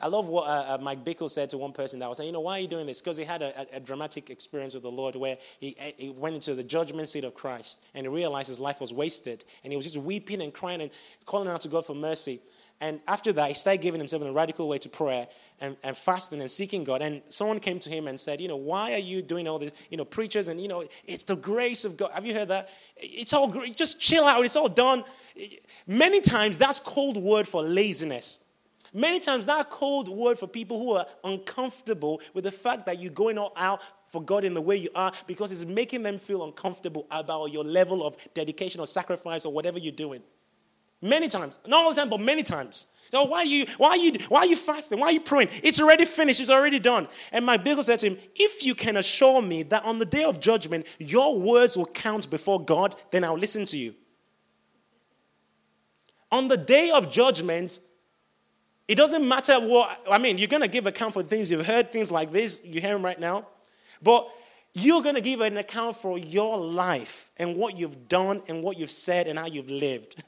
I love what uh, uh, Mike Bickle said to one person that was saying, You know, why are you doing this? Because he had a, a, dramatic experience with the Lord where he, he went into the judgment seat of Christ and he realized his life was wasted. And he was just weeping and crying and calling out to God for mercy. And after that, he started giving himself in a radical way to prayer and, and fasting and seeking God. And someone came to him and said, You know, why are you doing all this? You know, preachers, and, you know, it's the grace of God. Have you heard that? It's all great. Just chill out. It's all done. Many times, that's cold word for laziness. Many times, that cold word for people who are uncomfortable with the fact that you're going all out for God in the way you are because it's making them feel uncomfortable about your level of dedication or sacrifice or whatever you're doing. Many times. Not all the time, but many times. So why are you why are you why are you fasting? Why are you praying? It's already finished, it's already done. And Mike Bickle said to him, if you can assure me that on the day of judgment your words will count before God, then I'll listen to you. On the day of judgment, it doesn't matter what I mean, you're gonna give account for things you've heard, things like this, you hear them right now. But you're going to give an account for your life and what you've done and what you've said and how you've lived.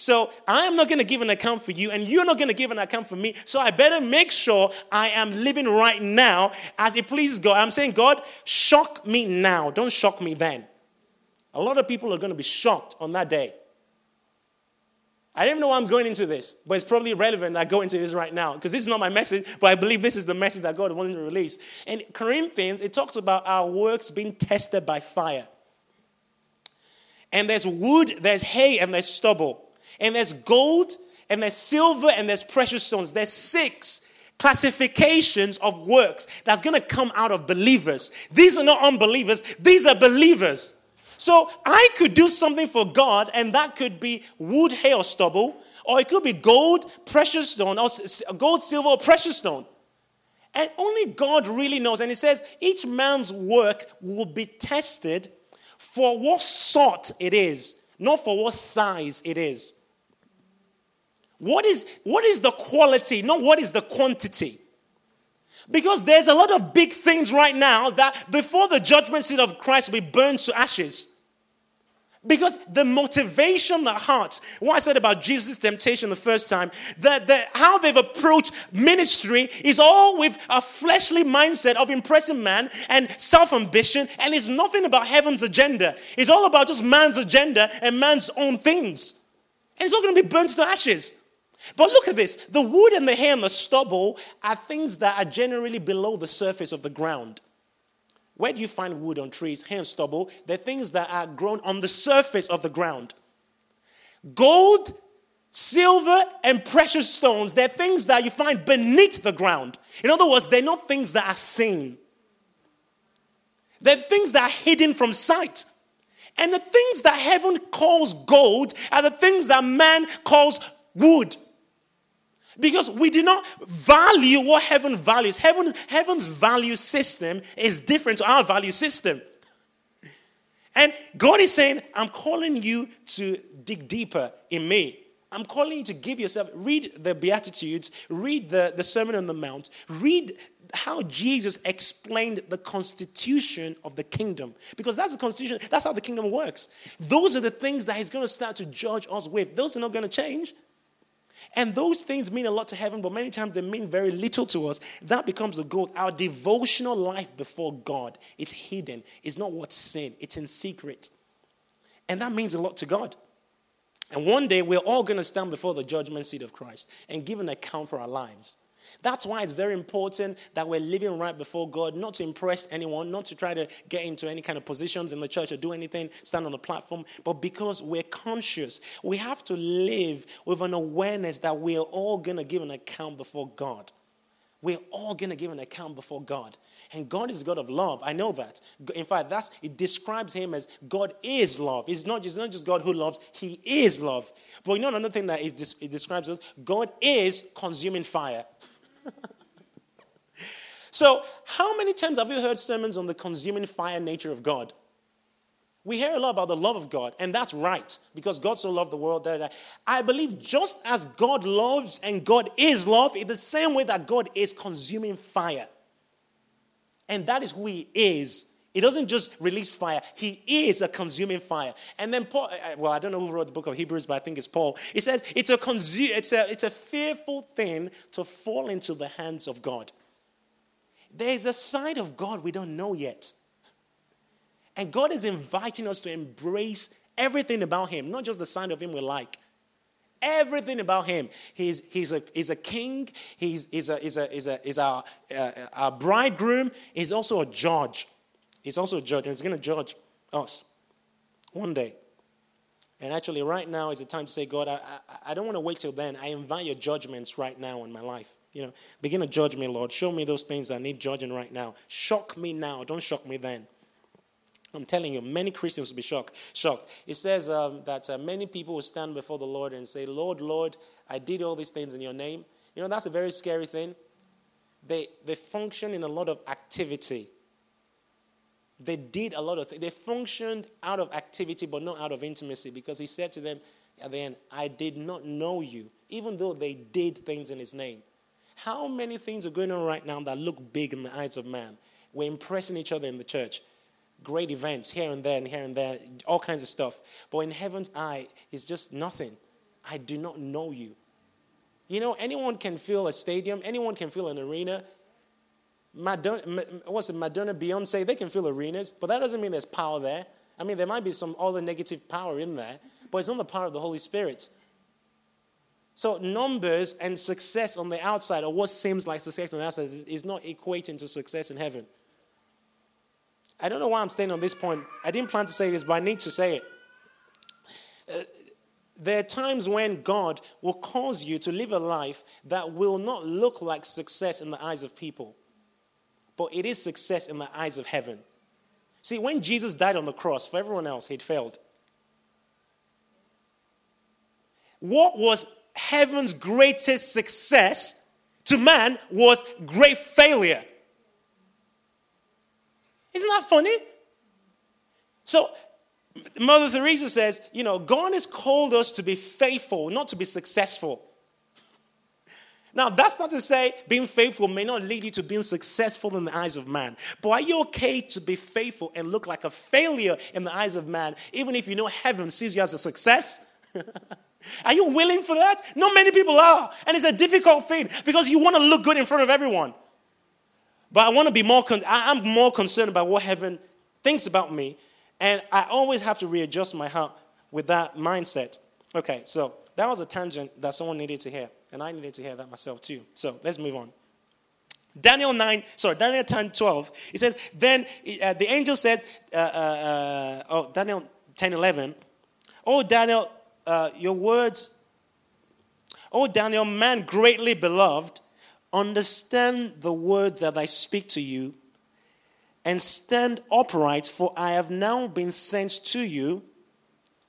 So I am not going to give an account for you, and you're not going to give an account for me. So I better make sure I am living right now as it pleases God. I'm saying, God, shock me now. Don't shock me then. A lot of people are going to be shocked on that day. I don't even know why I'm going into this, but it's probably relevant I go into this right now because this is not my message, but I believe this is the message that God wanted to release. In Corinthians, it talks about our works being tested by fire. And there's wood, there's hay, and there's stubble and there's gold, and there's silver, and there's precious stones. There's six classifications of works that's going to come out of believers. These are not unbelievers, these are believers. So I could do something for God, and that could be wood, hay, or stubble, or it could be gold, precious stone, or gold, silver, or precious stone. And only God really knows. And He says each man's work will be tested for what sort it is, not for what size it is. What is, what is the quality, not what is the quantity? Because there's a lot of big things right now that before the judgment seat of Christ will be burned to ashes. Because the motivation, the heart, what I said about Jesus' temptation the first time, that, that how they've approached ministry is all with a fleshly mindset of impressing man and self ambition, and it's nothing about heaven's agenda. It's all about just man's agenda and man's own things. And it's all going to be burnt to ashes. But look at this the wood and the hay and the stubble are things that are generally below the surface of the ground. Where do you find wood on trees, hay and stubble? They're things that are grown on the surface of the ground. Gold, silver, and precious stones, they're things that you find beneath the ground. In other words, they're not things that are seen, they're things that are hidden from sight. And the things that heaven calls gold are the things that man calls wood. Because we do not value what heaven values. Heaven, heaven's value system is different to our value system. And God is saying, I'm calling you to dig deeper in me. I'm calling you to give yourself, read the Beatitudes, read the, the Sermon on the Mount, read how Jesus explained the constitution of the kingdom. Because that's the constitution, that's how the kingdom works. Those are the things that He's going to start to judge us with. Those are not going to change. And those things mean a lot to heaven, but many times they mean very little to us. That becomes the goal. Our devotional life before God, it's hidden. It's not what's sin, it's in secret. And that means a lot to God. And one day we're all going to stand before the judgment seat of Christ and give an account for our lives. That's why it's very important that we're living right before God, not to impress anyone, not to try to get into any kind of positions in the church or do anything, stand on the platform, but because we're conscious. We have to live with an awareness that we're all going to give an account before God. We're all going to give an account before God. And God is God of love. I know that. In fact, that's it describes him as God is love. It's not just, not just God who loves, he is love. But you know another thing that it, it describes us? God is consuming fire. so, how many times have you heard sermons on the consuming fire nature of God? We hear a lot about the love of God, and that's right, because God so loved the world. That I believe just as God loves and God is love, in the same way that God is consuming fire. And that is who he is. He doesn't just release fire, he is a consuming fire. And then Paul, well, I don't know who wrote the book of Hebrews, but I think it's Paul. He says it's a, consu- it's a, it's a fearful thing to fall into the hands of God. There's a side of God we don't know yet. And God is inviting us to embrace everything about Him, not just the side of Him we like. Everything about him. He's, he's, a, he's a king. He's, he's, a, he's, a, he's, a, he's our, uh, our bridegroom. He's also a judge. He's also a judge, and he's going to judge us one day. And actually, right now is the time to say, God, I, I, I don't want to wait till then. I invite your judgments right now in my life. You know, begin to judge me, Lord. Show me those things that need judging right now. Shock me now. Don't shock me then. I'm telling you, many Christians will be shocked. Shocked. It says um, that uh, many people will stand before the Lord and say, "Lord, Lord, I did all these things in Your name." You know, that's a very scary thing. They they function in a lot of activity. They did a lot of things. They functioned out of activity, but not out of intimacy, because He said to them at the end, "I did not know you," even though they did things in His name. How many things are going on right now that look big in the eyes of man? We're impressing each other in the church great events here and there and here and there, all kinds of stuff. But in heaven's eye, it's just nothing. I do not know you. You know, anyone can fill a stadium, anyone can fill an arena. Madonna, what's it, Madonna, Beyonce, they can fill arenas, but that doesn't mean there's power there. I mean, there might be some other negative power in there, but it's not the power of the Holy Spirit. So, numbers and success on the outside, or what seems like success on the outside, is not equating to success in heaven. I don't know why I'm staying on this point. I didn't plan to say this, but I need to say it. Uh, there are times when God will cause you to live a life that will not look like success in the eyes of people, but it is success in the eyes of heaven. See, when Jesus died on the cross, for everyone else, he'd failed. What was heaven's greatest success to man was great failure. Isn't that funny? So, Mother Teresa says, you know, God has called us to be faithful, not to be successful. Now, that's not to say being faithful may not lead you to being successful in the eyes of man. But are you okay to be faithful and look like a failure in the eyes of man, even if you know heaven sees you as a success? are you willing for that? Not many people are. And it's a difficult thing because you want to look good in front of everyone. But I want to be more, con- I'm more concerned about what heaven thinks about me. And I always have to readjust my heart with that mindset. Okay, so that was a tangent that someone needed to hear. And I needed to hear that myself too. So let's move on. Daniel 9, sorry, Daniel 10, 12. It says, Then uh, the angel says, uh, uh, uh oh, Daniel 10, 11. Oh, Daniel, uh, your words, oh, Daniel, man greatly beloved, Understand the words that I speak to you and stand upright, for I have now been sent to you.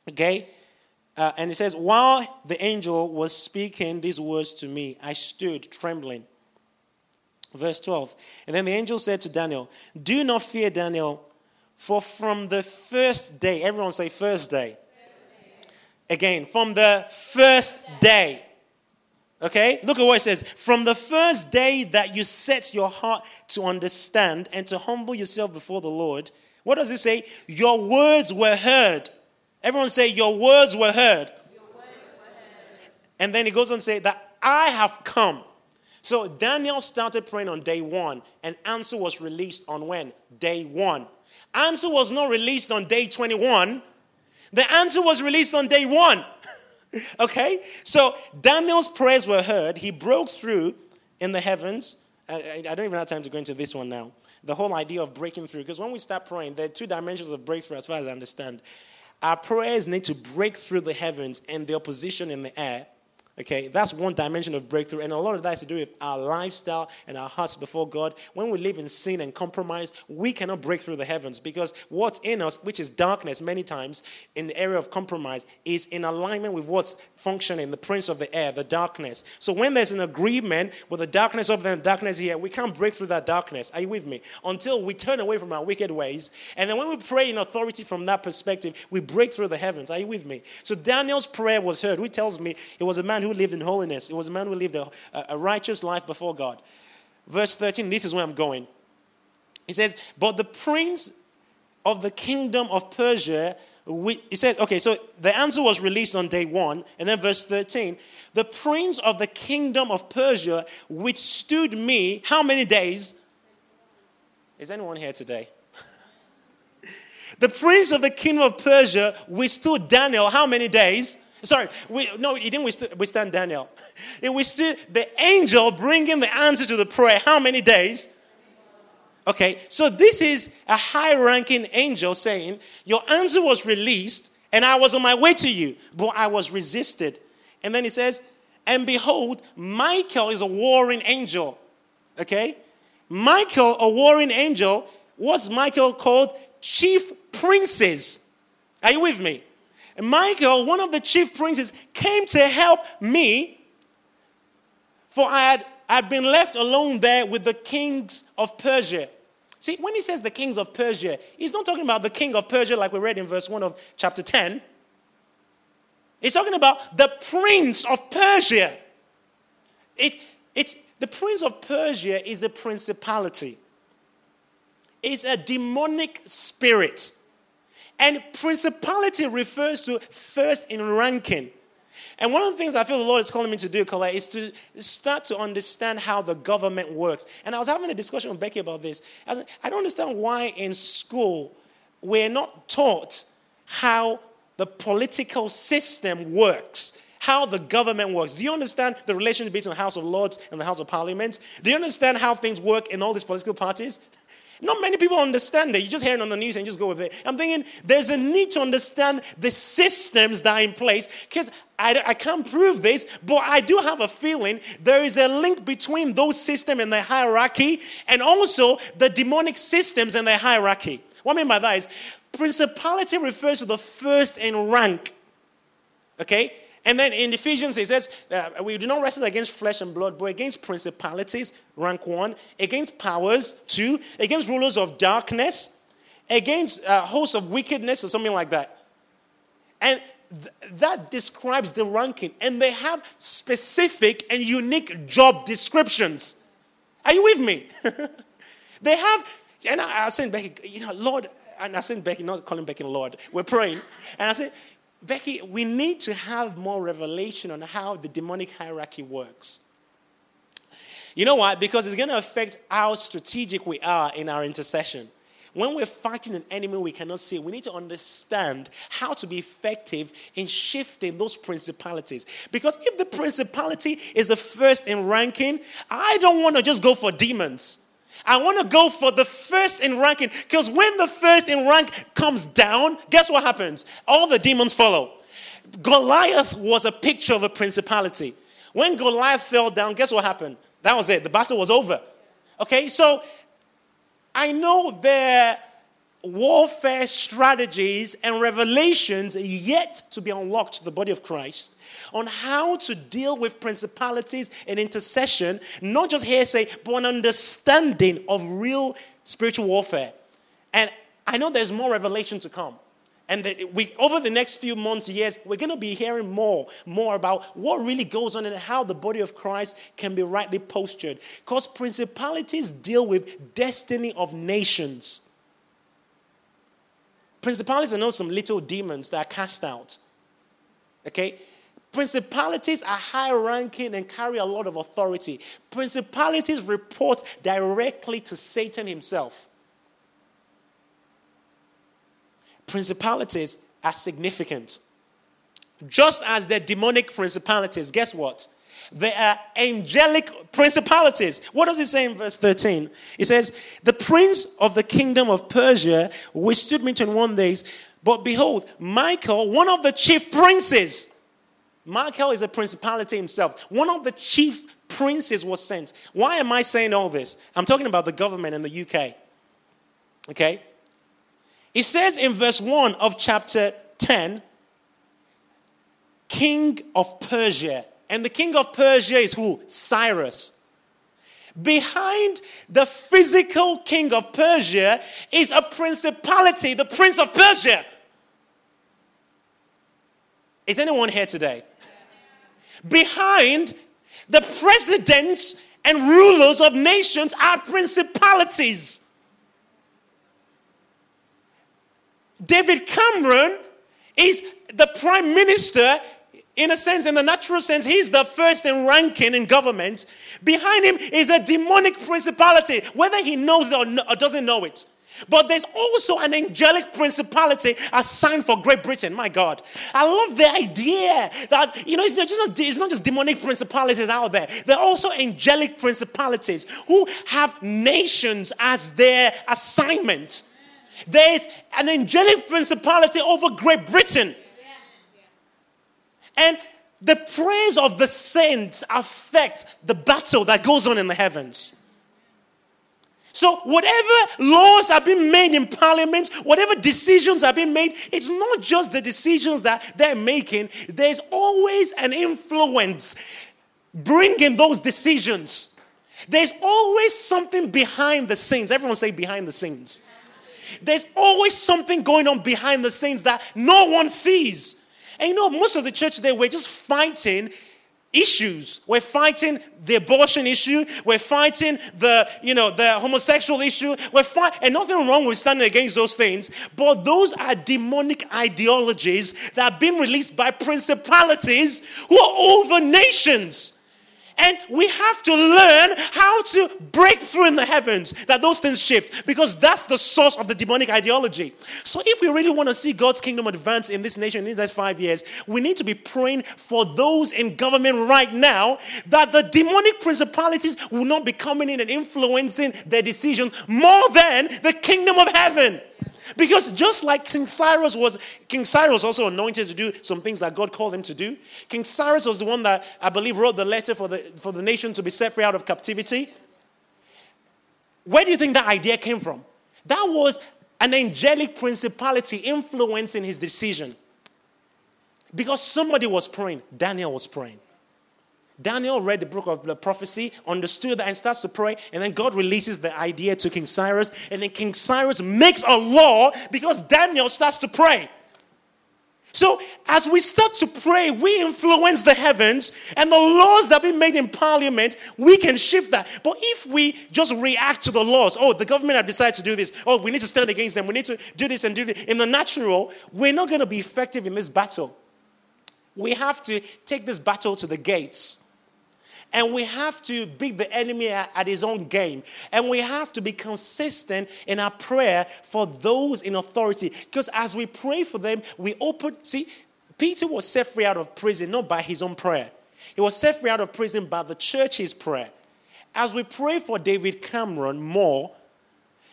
Okay? Uh, and it says, While the angel was speaking these words to me, I stood trembling. Verse 12. And then the angel said to Daniel, Do not fear, Daniel, for from the first day, everyone say first day. Again, from the first day Okay? Look at what it says. From the first day that you set your heart to understand and to humble yourself before the Lord, what does it say? Your words were heard. Everyone say, Your words were heard. Your words were heard. And then he goes on to say that I have come. So Daniel started praying on day one, and answer was released on when? Day one. Answer was not released on day 21. The answer was released on day one. okay? So Daniel's prayers were heard. He broke through in the heavens. I, I, don't even have time to go into this one now. The whole idea of breaking through. Because when we start praying, there are two dimensions of breakthrough, as far as I understand. Our prayers need to break through the heavens and the opposition in the air Okay, that's one dimension of breakthrough. And a lot of that has to do with our lifestyle and our hearts before God. When we live in sin and compromise, we cannot break through the heavens because what's in us, which is darkness many times in the area of compromise, is in alignment with what's functioning, the prince of the air, the darkness. So when there's an agreement with the darkness up there darkness here, we can't break through that darkness. Are you with me? Until we turn away from our wicked ways. And then when we pray in authority from that perspective, we break through the heavens. Are you with me? So Daniel's prayer was heard, which tells me it was a man who lived in holiness. It was a man who lived a, a righteous life before God. Verse 13, this is where I'm going. He says, But the prince of the kingdom of Persia, he says, okay, so the answer was released on day one, and then verse 13, the prince of the kingdom of Persia withstood me how many days? Is anyone here today? the prince of the kingdom of Persia withstood Daniel how many days? Sorry, we, no, he didn't withstand Daniel. It withstood the angel bringing the answer to the prayer how many days? Okay, so this is a high ranking angel saying, Your answer was released, and I was on my way to you, but I was resisted. And then he says, And behold, Michael is a warring angel. Okay? Michael, a warring angel, what's Michael called? Chief princes. Are you with me? Michael, one of the chief princes, came to help me, for I had I'd been left alone there with the kings of Persia. See, when he says the kings of Persia, he's not talking about the king of Persia like we read in verse 1 of chapter 10. He's talking about the prince of Persia. It, it's, the prince of Persia is a principality, it's a demonic spirit. And principality refers to first in ranking. And one of the things I feel the Lord is calling me to do, Colette, is to start to understand how the government works. And I was having a discussion with Becky about this. I, I don't understand why in school we're not taught how the political system works how the government works. Do you understand the relationship between the House of Lords and the House of Parliament? Do you understand how things work in all these political parties? Not many people understand it. You just hear it on the news and just go with it. I'm thinking there's a need to understand the systems that are in place because I, I can't prove this, but I do have a feeling there is a link between those systems and the hierarchy and also the demonic systems and the hierarchy. What I mean by that is principality refers to the first in rank. Okay? And then in Ephesians, it says, uh, We do not wrestle against flesh and blood, but against principalities, rank one, against powers, two, against rulers of darkness, against uh, hosts of wickedness, or something like that. And th- that describes the ranking. And they have specific and unique job descriptions. Are you with me? they have, and I, I saying, Becky, you know, Lord, and I said Becky, not calling Becky Lord, we're praying. And I said, Becky, we need to have more revelation on how the demonic hierarchy works. You know why? Because it's going to affect how strategic we are in our intercession. When we're fighting an enemy we cannot see, we need to understand how to be effective in shifting those principalities. Because if the principality is the first in ranking, I don't want to just go for demons. I want to go for the first in ranking because when the first in rank comes down, guess what happens? All the demons follow. Goliath was a picture of a principality. When Goliath fell down, guess what happened? That was it. The battle was over. Okay, so I know there warfare strategies and revelations yet to be unlocked to the body of Christ on how to deal with principalities and intercession, not just hearsay, but an understanding of real spiritual warfare. And I know there's more revelation to come. And we, over the next few months, years, we're going to be hearing more, more about what really goes on and how the body of Christ can be rightly postured. Because principalities deal with destiny of nations. Principalities are not some little demons that are cast out. Okay? Principalities are high ranking and carry a lot of authority. Principalities report directly to Satan himself. Principalities are significant. Just as the demonic principalities, guess what? They are angelic principalities. What does it say in verse 13? It says, The prince of the kingdom of Persia withstood me 21 days, but behold, Michael, one of the chief princes, Michael is a principality himself, one of the chief princes was sent. Why am I saying all this? I'm talking about the government in the UK. Okay? It says in verse 1 of chapter 10, King of Persia and the king of Persia is who? Cyrus. Behind the physical king of Persia is a principality, the prince of Persia. Is anyone here today? Behind the presidents and rulers of nations are principalities. David Cameron is the prime minister in a sense, in the natural sense, he's the first in ranking in government. Behind him is a demonic principality, whether he knows it or, no, or doesn't know it. But there's also an angelic principality assigned for Great Britain. My God. I love the idea that, you know, it's, just, it's not just demonic principalities out there. There are also angelic principalities who have nations as their assignment. There's an angelic principality over Great Britain. And the prayers of the saints affect the battle that goes on in the heavens. So, whatever laws are being made in parliament, whatever decisions are being made, it's not just the decisions that they're making, there's always an influence bringing those decisions. There's always something behind the scenes. Everyone say behind the scenes. There's always something going on behind the scenes that no one sees. And you know, most of the church today, we're just fighting issues. We're fighting the abortion issue. We're fighting the, you know, the homosexual issue. We're fighting, and nothing wrong with standing against those things. But those are demonic ideologies that have been released by principalities who are over nations. And we have to learn how to break through in the heavens, that those things shift, because that's the source of the demonic ideology. So, if we really want to see God's kingdom advance in this nation in these next five years, we need to be praying for those in government right now that the demonic principalities will not be coming in and influencing their decisions more than the kingdom of heaven. Because just like King Cyrus was, King Cyrus also anointed to do some things that God called him to do. King Cyrus was the one that I believe wrote the letter for the, for the nation to be set free out of captivity. Where do you think that idea came from? That was an angelic principality influencing his decision. Because somebody was praying, Daniel was praying. Daniel read the book of the prophecy, understood that, and starts to pray. And then God releases the idea to King Cyrus. And then King Cyrus makes a law because Daniel starts to pray. So, as we start to pray, we influence the heavens, and the laws that be made in parliament, we can shift that. But if we just react to the laws, oh, the government have decided to do this, oh, we need to stand against them, we need to do this and do this, in the natural, we're not going to be effective in this battle. We have to take this battle to the gates. And we have to beat the enemy at, his own game. And we have to be consistent in our prayer for those in authority. Because as we pray for them, we open. See, Peter was set free out of prison not by his own prayer, he was set free out of prison by the church's prayer. As we pray for David Cameron more,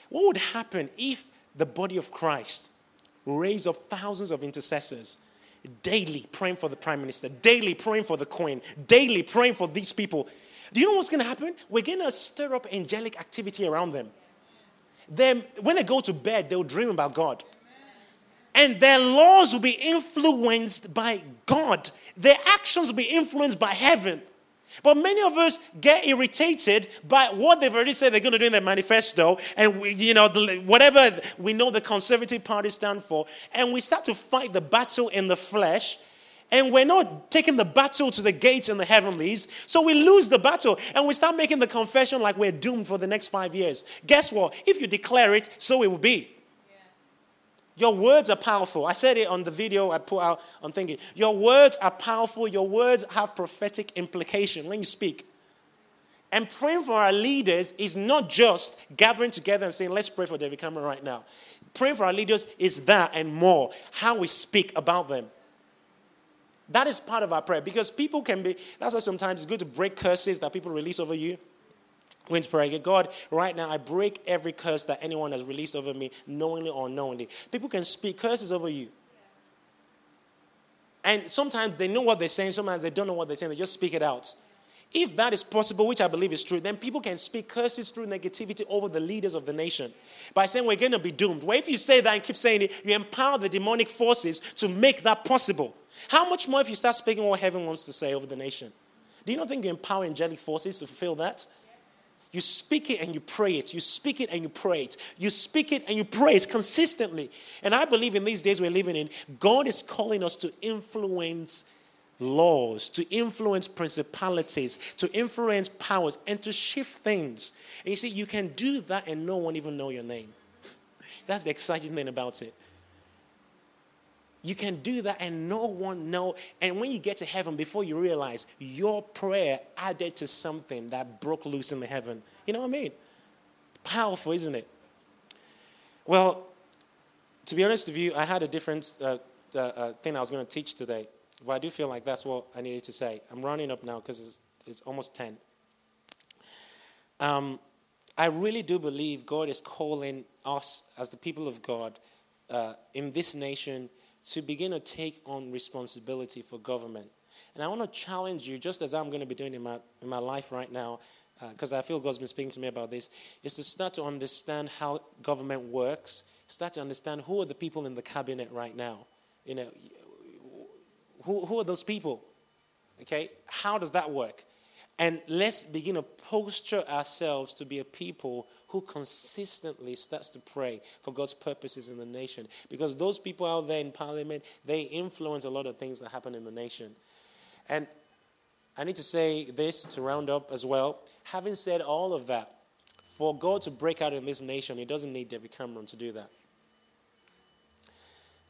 what would happen if the body of Christ raised up thousands of intercessors? Daily praying for the prime minister, daily praying for the queen, daily praying for these people. Do you know what's going to happen? We're going to stir up angelic activity around them. Them, when they go to bed, they'll dream about God. And their laws will be influenced by God. Their actions will be influenced by heaven. But many of us get irritated by what they've already said they're going to do in their manifesto, and we, you know the, whatever we know the Conservative Party stand for, and we start to fight the battle in the flesh, and we're not taking the battle to the gates in the heavenlies, so we lose the battle, and we start making the confession like we're doomed for the next five years. Guess what? If you declare it, so it will be. Your words are powerful. I said it on the video I put out on thinking. Your words are powerful. Your words have prophetic implication when you speak. And praying for our leaders is not just gathering together and saying, let's pray for David Cameron right now. Praying for our leaders is that and more, how we speak about them. That is part of our prayer because people can be, that's why sometimes it's good to break curses that people release over you. Going to pray, God, right now I break every curse that anyone has released over me, knowingly or unknowingly. People can speak curses over you. And sometimes they know what they're saying, sometimes they don't know what they're saying, they just speak it out. If that is possible, which I believe is true, then people can speak curses through negativity over the leaders of the nation by saying we're going to be doomed. Well, if you say that and keep saying it, you empower the demonic forces to make that possible. How much more if you start speaking what heaven wants to say over the nation? Do you not think you empower angelic forces to fulfill that? You speak it and you pray it. You speak it and you pray it. You speak it and you pray it consistently. And I believe in these days we're living in, God is calling us to influence laws, to influence principalities, to influence powers, and to shift things. And you see, you can do that and no one even know your name. That's the exciting thing about it. You can do that and no one know. And when you get to heaven, before you realize your prayer added to something that broke loose in the heaven. You know what I mean? Powerful, isn't it? Well, to be honest with you, I had a different uh, uh, uh, thing I was going to teach today. But I do feel like that's what I needed to say. I'm running up now because it's, it's, almost 10. Um, I really do believe God is calling us as the people of God uh, in this nation to begin to take on responsibility for government. And I want to challenge you, just as I'm going to be doing in my, in my life right now, because uh, I feel God's been speaking to me about this, is to start to understand how government works, start to understand who are the people in the cabinet right now. You know, who, who are those people? Okay, how does that work? And let's begin to posture ourselves to be a people who consistently starts to pray for God's purposes in the nation. Because those people out there in parliament, they influence a lot of things that happen in the nation. And I need to say this to round up as well. Having said all of that, for God to break out in this nation, He doesn't need David Cameron to do that.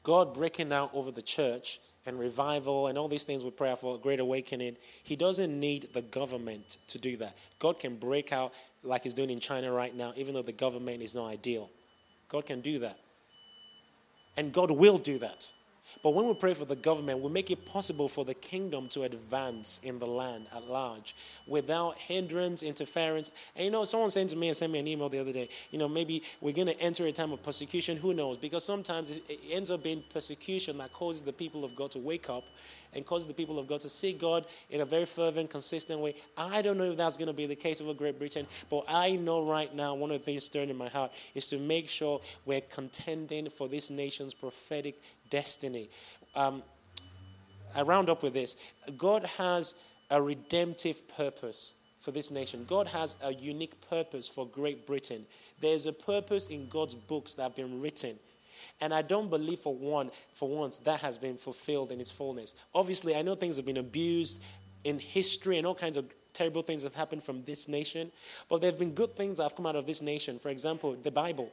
God breaking out over the church and revival and all these things we pray for, a great awakening, He doesn't need the government to do that. God can break out like He's doing in China right now, even though the government is not ideal. God can do that. And God will do that. But when we pray for the government, we make it possible for the kingdom to advance in the land at large without hindrance, interference. And you know, someone sent to me and sent me an email the other day, you know, maybe we're going to enter a time of persecution. Who knows? Because sometimes it ends up being persecution that causes the people of God to wake up and causes the people of God to see God in a very fervent, consistent way. I don't know if that's going to be the case over Great Britain, but I know right now one of the things stirring in my heart is to make sure we're contending for this nation's prophetic destiny. Um, I round up with this God has a redemptive purpose for this nation. God has a unique purpose for Great Britain. There's a purpose in God's books that have been written. And I don't believe for one, for once, that has been fulfilled in its fullness. Obviously, I know things have been abused in history and all kinds of terrible things have happened from this nation, but there have been good things that have come out of this nation. For example, the Bible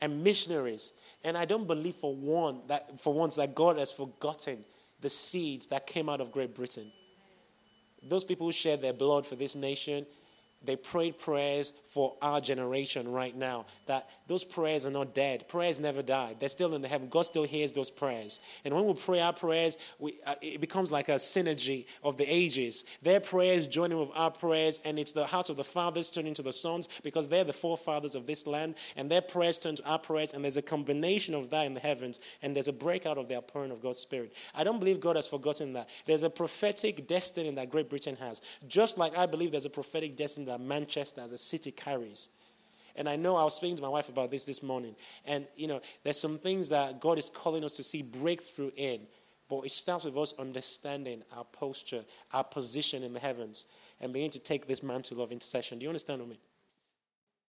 and missionaries. And I don't believe for one that for once that God has forgotten the seeds that came out of Great Britain. Those people who shed their blood for this nation, they prayed prayers for our generation right now. That those prayers are not dead. Prayers never die. They're still in the heaven. God still hears those prayers. And when we pray our prayers, we, uh, it becomes like a synergy of the ages. Their prayers joining with our prayers, and it's the hearts of the fathers turning to the sons because they're the forefathers of this land, and their prayers turn to our prayers, and there's a combination of that in the heavens, and there's a breakout of the outpouring of God's Spirit. I don't believe God has forgotten that. There's a prophetic destiny that Great Britain has, just like I believe there's a prophetic destiny that Manchester as a city carries. And I know I was speaking to my wife about this this morning. And, you know, there's some things that God is calling us to see breakthrough in. But it starts with us understanding our posture, our position in the heavens, and beginning to take this mantle of intercession. Do you understand what I mean?